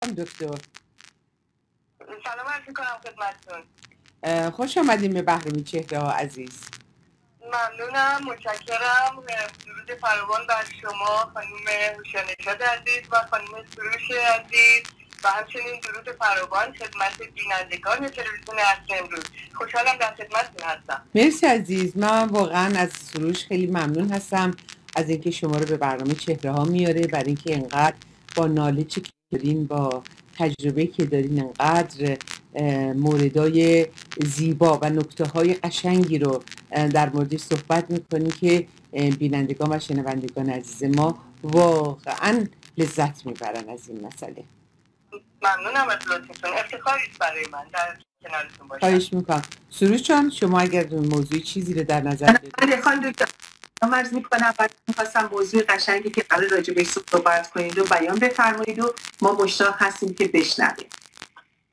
دکتر. سلام عرض می‌کنم خدمتتون. خوش آمدیم به برنامه چهره ها عزیز. ممنونم متشکرم. درود فراوان بر شما خانم هوشا نژاد عزیز و خانم سروش عزیز و همچنین درود فراوان خدمت بینندگان تلویزیون اصل امروز. خوشحالم در خدمتتون هستم. مرسی عزیز. من واقعا از سروش خیلی ممنون هستم از اینکه شما رو به برنامه چهره ها میاره برای اینکه انقدر با نالجی که دارین با تجربه که دارین انقدر موردای زیبا و نکته های قشنگی رو در موردش صحبت می‌کنی که بینندگان و شنوندگان عزیز ما واقعا لذت می‌برن از این مسئله. ممنونم از لطفتون افتخاری است برای من. در کنارتون باشم. خواهش می‌کنم. سروش جان شما اگر موضوع چیزی رو در نظر دارید عرض می‌کنم بعد می‌خواستم موضوع قشنگی که قرار راجع بهش صحبت کنید و بیان بفرمایید و ما مشتاق هستیم که بشنویم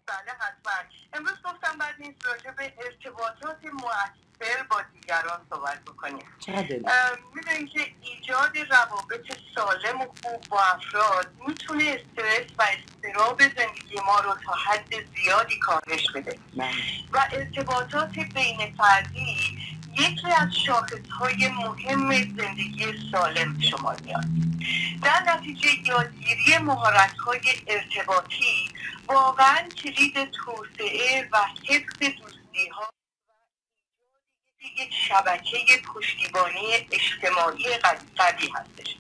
بله حتما امروز گفتم بعد نیست راجع به ارتباطات مؤثر با دیگران صحبت بکنیم. می‌دونیم که ایجاد روابط سالم و خوب با افراد می‌تونه استرس و استراب زندگی ما رو تا حد زیادی کاهش بده بله. و ارتباطات بین فردی یکی از شاخصهای مهم زندگی سالم شما میاد. در نتیجه یادگیری مهارت‌های ارتباطی واقعا کلید توسعه و حفظ دوستی‌ها یک شبکه پشتیبانی اجتماعی قوی هستش.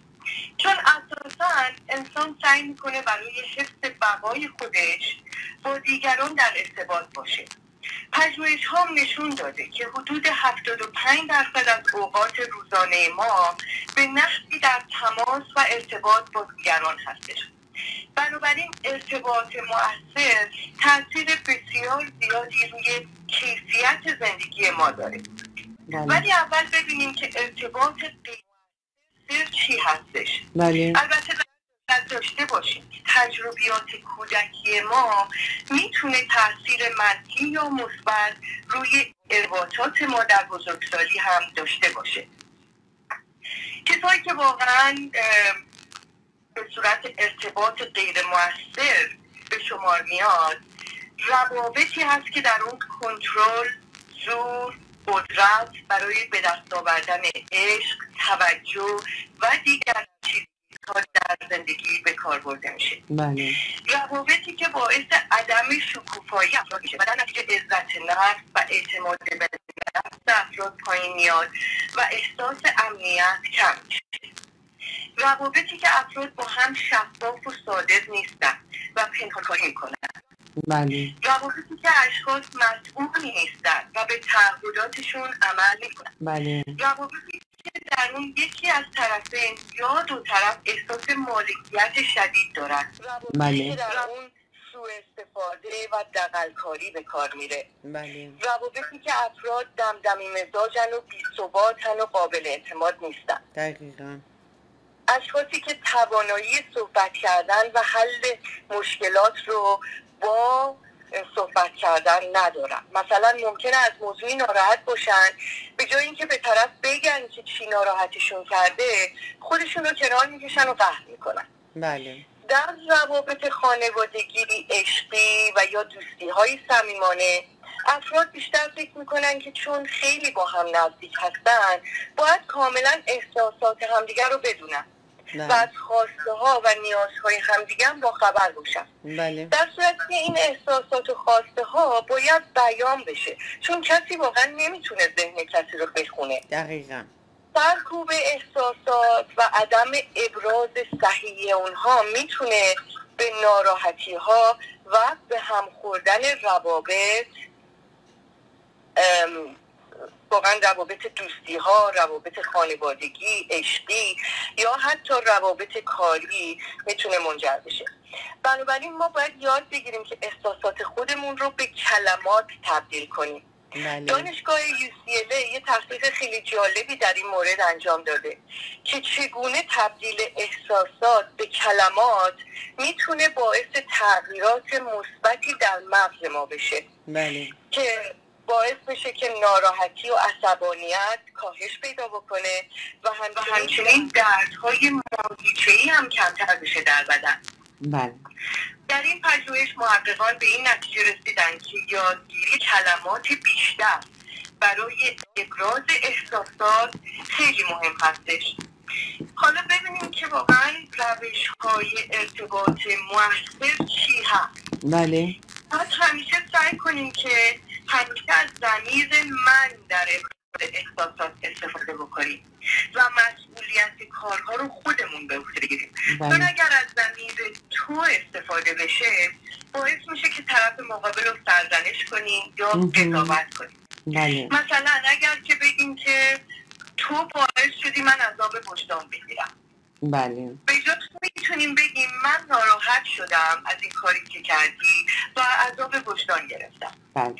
چون اساسا انسان سعی می‌کنه برای حفظ بقای خودش با دیگران در ارتباط باشه. پژوهش ها نشون داده که حدود 75 درصد از اوقات روزانه ما به نحوی در تماس و ارتباط با دیگران هستش بنابراین ارتباط مؤثر تاثیر بسیار زیادی روی کیفیت زندگی ما داره بله. ولی اول ببینیم که ارتباط غیر چی هستش بله. البته داشته باشیم. تجربیات کودکی ما می‌تونه تاثیر منفی یا مثبت روی ارتباطات ما در بزرگسالی هم داشته باشه. کسایی که واقعا به صورت ارتباط غیر موثر به شمار میاد روابطی هست که در اون کنترل زور قدرت برای به دست آوردن عشق توجه و دیگر چیزها در زندگی به کار برده میشه بله. روابطی که باعث عدم شکوفایی افراد میشه و در نتیجه عزت نفس و اعتماد به نفس افراد پایین میاد و احساس امنیت کم میشه روابطی که افراد با هم شفاف و صادق نیستن و پنهانکاری می‌کنن بله. روابطی که اشخاص مسئول نیستن و به تعهداتشون عمل می‌کنن بله. روابطی در اون یکی از طرفین یا دو طرف احساس مالکیت شدید دارن بله. در اون سوء استفاده و دقلکاری به کار میره بله. روابطی که افراد دمدمی مزاجن و بیثباتن و قابل اعتماد نیستن دقیقا. اشخاصی که توانایی صحبت کردن و حل مشکلات رو با صحبت کردن ندارن مثلا ممکنه از موضوعی ناراحت باشن. به جای اینکه به طرف بگن که چی ناراحتشون کرده خودشون رو کنار می‌کشن و قهر می‌کنن. بله. در روابط خانوادگی عشقی و یا دوستی های صمیمانه افراد بیشتر فکر می‌کنن که چون خیلی با هم نزدیک هستن باید کاملا احساسات همدیگر رو بدونن. و بله. از خواسته ها و نیازهای همدیگر با خبر باشن بله. در صورتی که این احساسات و خواسته ها باید بیان بشه چون کسی واقعا نمی‌تونه ذهن کسی رو بخونه دقیقا. سرکوب احساسات و عدم ابراز صحیح اونها می‌تونه به ناراحتی ها و به هم خوردن روابط واقعا روابط دوستی ها روابط خانوادگی عشقی یا حتی روابط کاری می‌تونه منجر بشه بنابراین ما باید یاد بگیریم که احساسات خودمون رو به کلمات تبدیل کنیم بله. دانشگاه UCLA یه تحقیق خیلی جالبی در این مورد انجام داده که چگونه تبدیل احساسات به کلمات می‌تونه باعث تغییرات مثبتی در مغز ما بشه بله. که باعث بشه که ناراحتی و عصبانیت کاهش پیدا بکنه و همچنین دردهای ماهیچه‌ای هم کمتر بشه در بدن. بله. در در این پژوهش محققان به این نتیجه رسیدن که یادگیری کلمات بیشتر برای ابراز احساسات خیلی مهم هستش. حالا ببینیم که واقعا روش های ارتباط موثر چی هست. بله. باید همیشه سعی کنیم که همیشه از زمیر من در ابراز احساسات استفاده بکنیم و مسئولیت کارها رو خودمون به عهده بگیریم. چون بله اگر از زمیر تو استفاده بشه باعث میشه که طرف مقابل رو سرزنش کنیم یا. قضاوت کنیم. بله. مثلا اگر که بگیم که تو باعث شدی من عذاب وجدان بگیرم. بله. به می‌تونیم بگیم من ناراحت شدم از این کاری که کردی و عذاب وجدان گرفتم. بله.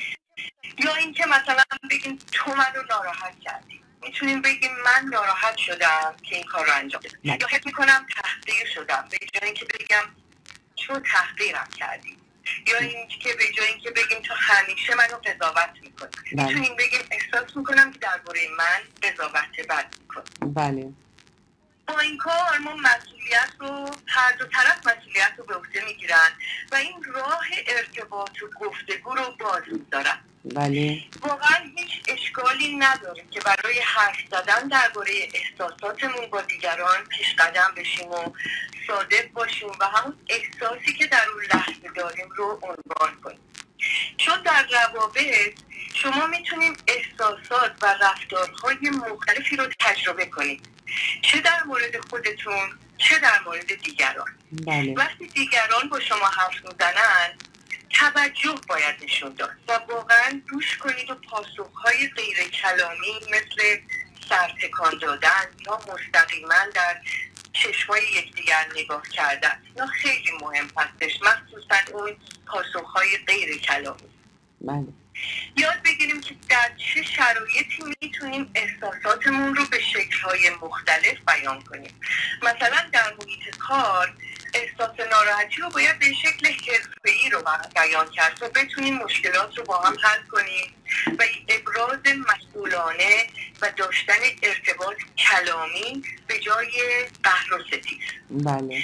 یا اینکه مثلا بگیم تو منو ناراحت کردی. می‌تونیم بگیم من ناراحت شدم که این کار رو انجام بدم. یا حس می‌کنم تحقیر شدم. به جای اینکه بگم تو تحقیرم کردی. یا اینکه به جای اینکه بگیم تو همیشه منو قضاوت می‌کنی. بله. می‌تونیم بگیم احساس می‌کنم که درباره من قضاوت بد می‌کنی. بله. با این کار ما مسئولیت رو هر دو طرف مسئولیت رو به عهده می‌گیرن و این راه ارتباط و گفتگو رو باز میدارن بله. واقعا هیچ اشکالی نداره که برای حرف زدن درباره احساساتمون با دیگران پیش قدم بشیم و صادق باشیم و همون احساسی که در اون لحظه داریم رو عنوان کنیم. چون در روابط شما می‌تونیم احساسات و رفتارهای مختلفی رو تجربه کنید. چه در مورد خودتون چه در مورد دیگران؟ بله. وقتی دیگران با شما حرف می‌زنن توجه باید نشون داد و واقعا گوش کنید و پاسخهای غیر کلامی مثل سرتکان دادن یا مستقیما در چشمای یکدیگر نگاه کردن. اینا خیلی مهم هستش مخصوصا اون پاسخهای غیر کلامی بله. یاد بگیریم که در چه شرایطی می‌تونیم احساساتمون رو به شکلهای مختلف بیان کنیم. مثلا در محیط کار احساس ناراحتی رو باید به شکل حرفه‌ای رو بیان کرد تا بتونیم مشکلات رو با هم حل کنیم و ابراز مسئولانه و داشتن ارتباط کلامی به جای قهر و ستیز. بله.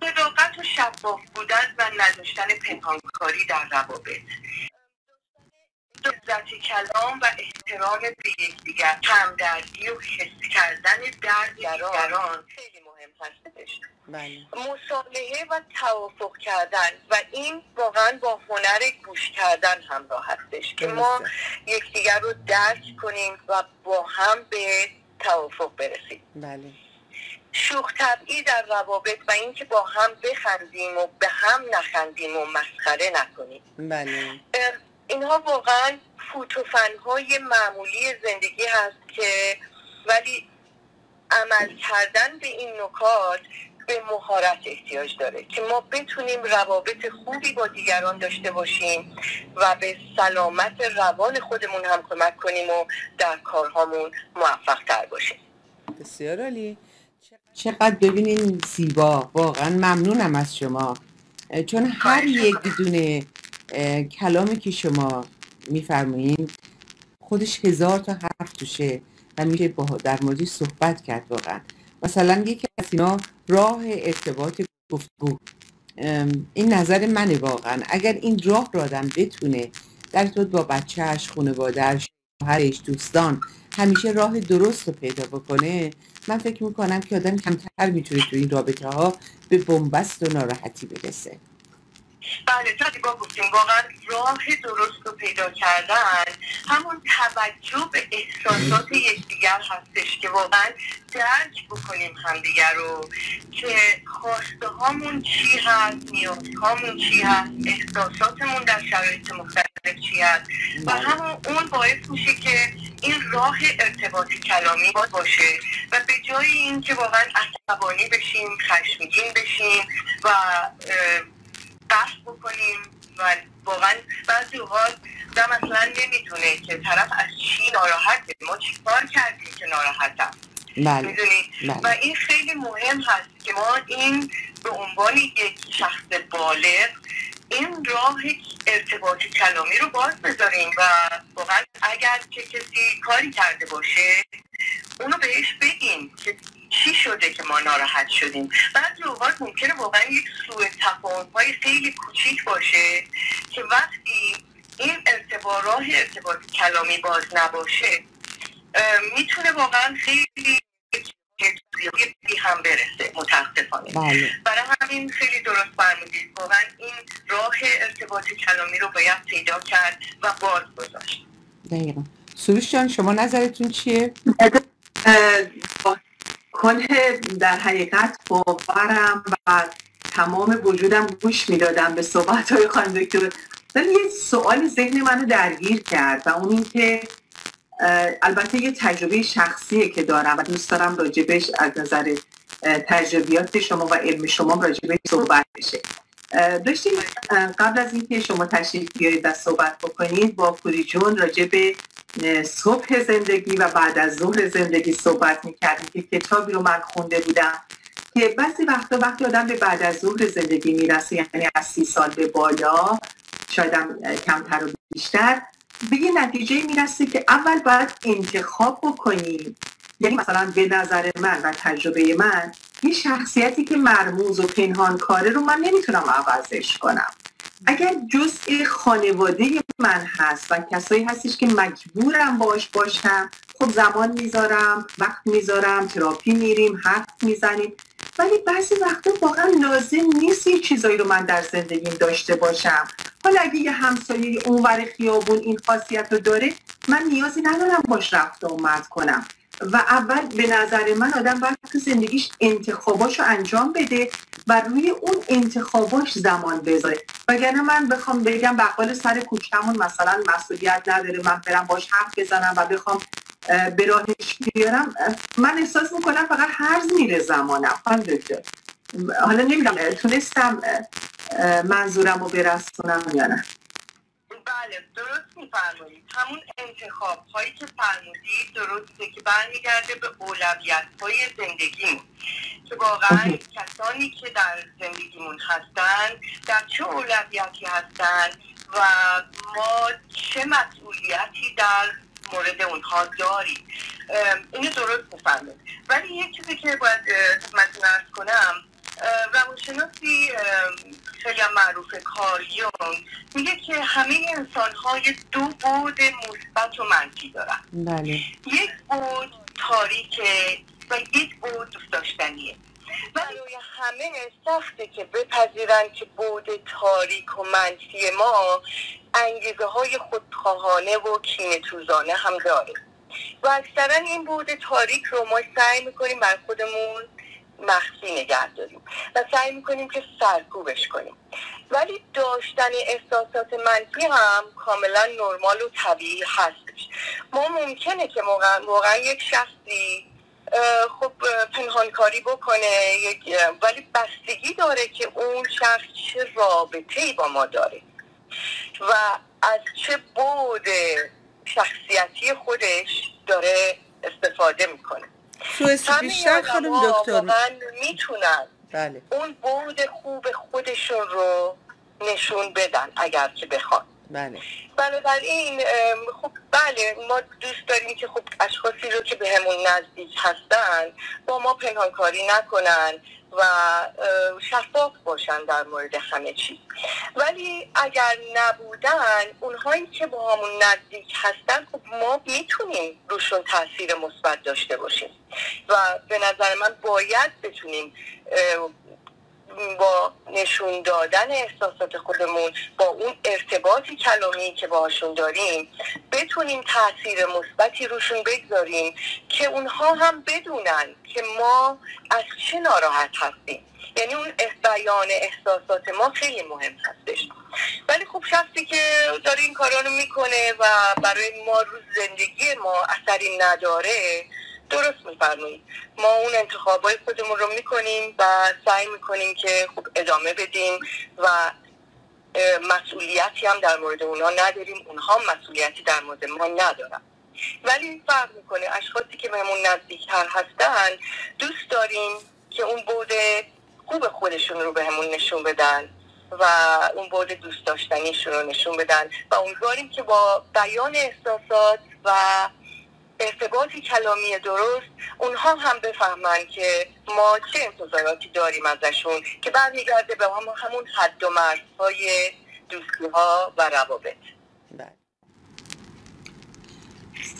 صداقت و شفاف بودن و نداشتن پنهانکاری در روابط. عزت کلام و احترام به یکدیگر. همدردی و حس کردن درد دیگران خیلی مهم هستش. بله. مصالحه و توافق کردن و این واقعا با هنر گوش کردن همراه هستش که ما. یکدیگر رو درک کنیم و با هم به توافق برسیم. بله. شوخ طبعی در روابط و اینکه با هم بخندیم و به هم نخندیم و مسخره نکنیم. بله. اینها واقعا فوتوفنهای معمولی زندگی هست که ولی عمل کردن به این نکات به مهارت احتیاج داره که ما بتونیم روابط خوبی با دیگران داشته باشیم و به سلامت روان خودمون هم کمک کنیم و در کارهامون موفق تر باشیم. بسیار عالی. چقدر ببینین زیبا. واقعا ممنونم از شما. چون هر یک. دونه کلامی که شما میفرمایین خودش هزار تا حرف توشه و میشه با در موردش صحبت کرد واقعا. مثلا یکی از اینا راه ارتباط گفتگو این نظر منه واقعا. اگر این راه رو آدم بتونه در ارتباط با بچهش خانوادهش شوهرش دوستان همیشه راه درست رو پیدا بکنه من فکر می‌کنم که آدم کمتر می‌تونه تو این رابطه ها به بنبست و ناراحتی برسه. بله تا دیگاه گفتیم واقعا راه درست رو پیدا کردن همون توجه به احساسات یکدیگر هستش که واقعا درک بکنیم همدیگر رو که خواسته هامون چی هست نیاز هامون چی هست احساساتمون در شرایط مختلف چی هست و بله. همون اون باعث میشه که این راه ارتباط کلامی باز باشه و به جای اینکه واقعا عصبانی بشیم خشمگین بشیم و قصد بکنیم و واقعا بعضی اوقات و مثلا نمی‌دونه که طرف از چی ناراحته ما چی کار کردیم که ناراحتم؟ بله. می‌دونی؟ بله. و این خیلی مهم هست که ما این به عنوان یک شخص بالغ این راه ارتباط کلامی رو باز بذاریم و واقعا اگر که کسی کاری کرده باشه اونو بهش بگیم که چی شده که ما ناراحت شدیم؟ بعضی اوقات ممکنه واقعا یک سوء تفاهم های خیلی کوچیک باشه که وقتی این ارتباط راه ارتباط کلامی باز نباشه می‌تونه واقعا خیلی هم برسه متاسفانه. بله. برای همین خیلی درست فرمودید واقعا این راه ارتباط کلامی رو باید پیدا کرد و باز گذاشت. دقیقا. سروش جان شما نظرتون چیه؟ کنه در حقیقت باورم و تمام وجودم گوش می‌دادم به صحبت های خانم دکتر. ولی یه سوال ذهن منو درگیر کرد و اون این که البته یه تجربه شخصیه که دارم و دوست دارم راجبش از نظر تجربیات شما و علم شما راجبش صحبت بشه. داشتیم قبل از اینکه شما تشریف بیارید و صحبت بکنید با پوری جون راجب صبح زندگی و بعد از ظهر زندگی صحبت می‌کردیم که کتابی رو من خونده بودم که بعضی وقتا وقتی آدم به بعد از ظهر زندگی می‌رسه یعنی از سی سال به بالا شاید کمتر و بیشتر به یه نتیجه می‌رسه که اول باید انتخاب بکنیم. یعنی مثلا به نظر من و تجربه من یه شخصیتی که مرموز و پنهان کاره رو من نمی‌تونم عوضش کنم. اگر جزء خانواده من هست و کسایی هستش که مجبورم باش باشم. خب زمان می‌ذارم وقت می‌ذارم تراپی میریم حرف می‌زنیم. ولی بعضی وقتا واقعا لازم نیست یه چیزایی رو من در زندگیم داشته باشم. حالا اگه یه همسایه اونور خیابون این خاصیت رو داره من نیازی ندارم باش رفت آمد کنم. و اول به نظر من آدم باید تو زندگیش انتخاباش انجام بده. و روی اون انتخاباش زمان بذاره. وگرنه من بخوام بگم بقال سر کوچمون مثلا مسئولیت نداره من برم باش حرف بزنم و بخوام به راهش بیارم. من احساس می‌کنم فقط هرز میره زمانم حالا نمی‌دونم تونستم منظورم رو برسونم یا نه. بله درست میفرمایید. همون انتخاب هایی که فرمودید درسته که برمیگرده به اولویت های زندگیمون که واقعا کسانی که در زندگیمون هستن در چه اولویتی هستن و ما چه مسئولیتی در مورد اونها داریم. اینو درست میفرمایید. ولی یک چیزی که باید خدمتتون ارز کنم روانشناسی خیلی معروف کاریون. میگه که همه انسان های دو بود مثبت و منفی دارن. بله. یک بود تاریکه و یک بود دوست داشتنیه. ولی همه سخته که بپذیرن که بود تاریک و منفی ما انگیزه های خودخواهانه و کینه توزانه هم داره. و اکثرا این بود تاریک رو ما سعی می‌کنیم بر خودمون مخفی نگه داریم و سعی می‌کنیم که سرکوبش کنیم. ولی داشتن احساسات منفی هم کاملا نرمال و طبیعی هستش. ما ممکنه که واقعا یک شخصی خب پنهانکاری بکنه ولی بستگی داره که اون شخص چه رابطه با ما داره و از چه بود شخصیتی خودش داره استفاده می‌کنه. بیشتر خانم دکتر می‌تونن بله. اون بود خوب خودشون رو نشون بدن اگر که بخوان بله. بنابراین خب بله ما دوست داریم که خب اشخاصی رو که به همون نزدیک هستن با ما پنهانکاری نکنن و شفاف باشن در مورد همه چیز ولی اگر نبودن اونهایی که با همون نزدیک هستن خب ما می‌تونیم روشون تاثیر مثبت داشته باشیم. و به نظر من باید بتونیم با نشون دادن احساسات خودمون با اون ارتباطی کلامی که باهاشون داریم بتونیم تاثیر مثبتی روشون بگذاریم که اونها هم بدونن که ما از چه ناراحت هستیم. یعنی اون بیان احساسات ما خیلی مهم هستش. ولی خب شخصی که داره این کارا رو می‌کنه و برای ما رو زندگی ما اثری نداره درست میفرمایید ما اون انتخابای خودمون رو می‌کنیم و سعی می‌کنیم که خوب ادامه بدیم و مسئولیتی هم در مورد اونها نداریم. اونها مسئولیتی در مورد ما ندارن. ولی فرق می‌کنه. اشخاصی که بهمون نزدیکتر هستن دوست داریم که اون بود خوب خودشون رو بهمون نشون بدن و اون بود دوست داشتنیشون رو نشون بدن. و امیدواریم که با بیان احساسات و ارتباط کلامی درست اونها هم بفهمن که ما چه انتظاراتی داریم ازشون که برمیگرده به هم همون حد و مرزهای دوستی ها و روابط. بله.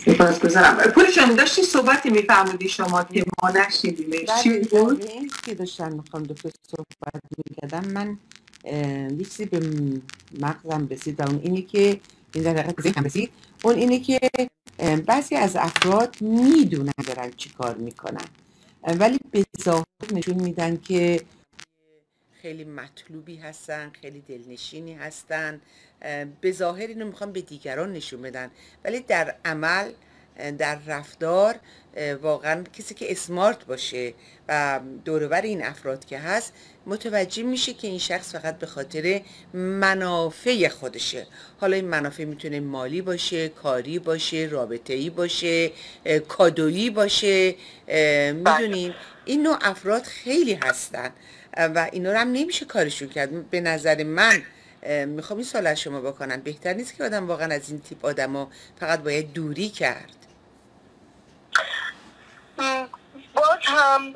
سپاس گذارم پول داشتی صحبتی میفرمودی شما که ما نشیدیمش چی بله بود؟ در این که داشتن می‌خوام دکتر صحبت می‌کردم. من یه چیزی به مغزم رسید و اون اینی که این در حقیقت رسید. اون اینه که بعضی از افراد می‌دونن دارن چی کار می‌کنن. ولی به ظاهر نشون میدن که خیلی مطلوبی هستن خیلی دلنشینی هستن. به ظاهر اینو می‌خوان به دیگران نشون بدن. ولی در عمل در رفتار واقعا کسی که اسمارت باشه و دورور این افراد که هست متوجه میشه که این شخص فقط به خاطر منافع خودشه. حالا این منافع می‌تونه مالی باشه کاری باشه رابطه‌ای باشه اه، کادویی باشه می‌دونین این نوع افراد خیلی هستن و اینا رو هم نمیشه کارشون کرد. به نظر من می‌خوام این سوال از شما بکنم. بهتر نیست که آدم واقعا از این تیپ آدما فقط باید دوری کرد. باز هم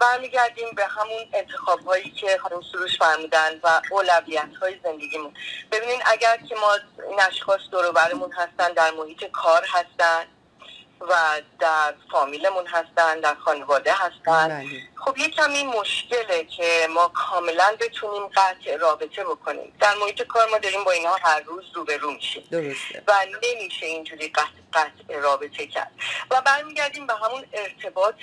برمیگردیم به همون انتخاب هایی که خانم سروش فرمودن و اولویت های زندگیمون. ببینین اگر که ما این اشخاص دور برمون هستن در محیط کار هستن و در فامیلمون هستن در خانواده هستن. بله. خب یه کمی مشکله که ما کاملا بتونیم قطع رابطه بکنیم. در محیط کار ما داریم با اینها هر روز روبرو میشیم. درسته. و نمیشه اینجوری قطع, قطع رابطه کرد. و برمیگردیم به همون ارتباط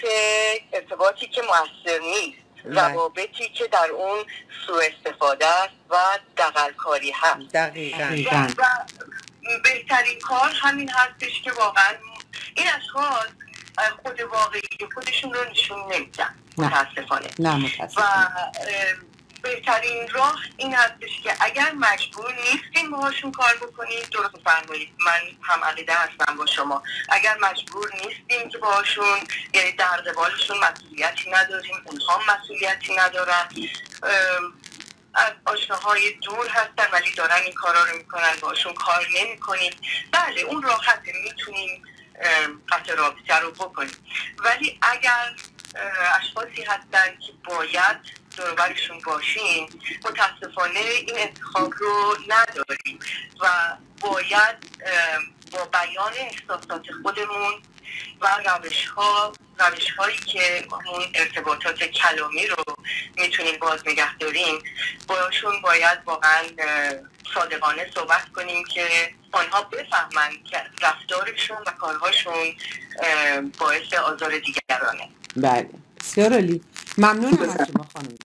ارتباطی که موثر نیست. بله. روابطی که در اون سوء استفاده است و دقلکاری هست. دقیقا. دقیقاً. و بهترین کار همین هستش که واقعا این اشخاص خود واقعی خودشون رو نشون نمیدن نه. متاسفانه. نه و متاسفم اه، بهترین راه این هستش که اگر مجبور نیستیم باهاشون کار بکنیم درست فرمایید من هم عقیده هستم با شما. اگر مجبور نیستیم که باهاشون یعنی در قبالشون مسئولیتی نداریم اونها مسئولیتی ندارن. از آشناهای دور هستن ولی دارن این کارا رو می‌کنن باشون کار نمی‌کنیم بله اون راحته می‌تونیم قطع رابطه رو بکنیم. ولی اگر اشخاصی هستن که باید دوربرشون باشیم متاسفانه این انتخاب رو نداریم و باید با بیان احساسات خودمون و روش ها روش هایی که اون ارتباطات کلامی رو می‌تونیم باز نگه داریم باشون باید واقعا صادقانه صحبت کنیم که آنها بفهمن که رفتارشون و کارهاشون باعث آزار دیگرانه. بله. بسیار عالی. ممنونم از شما خانم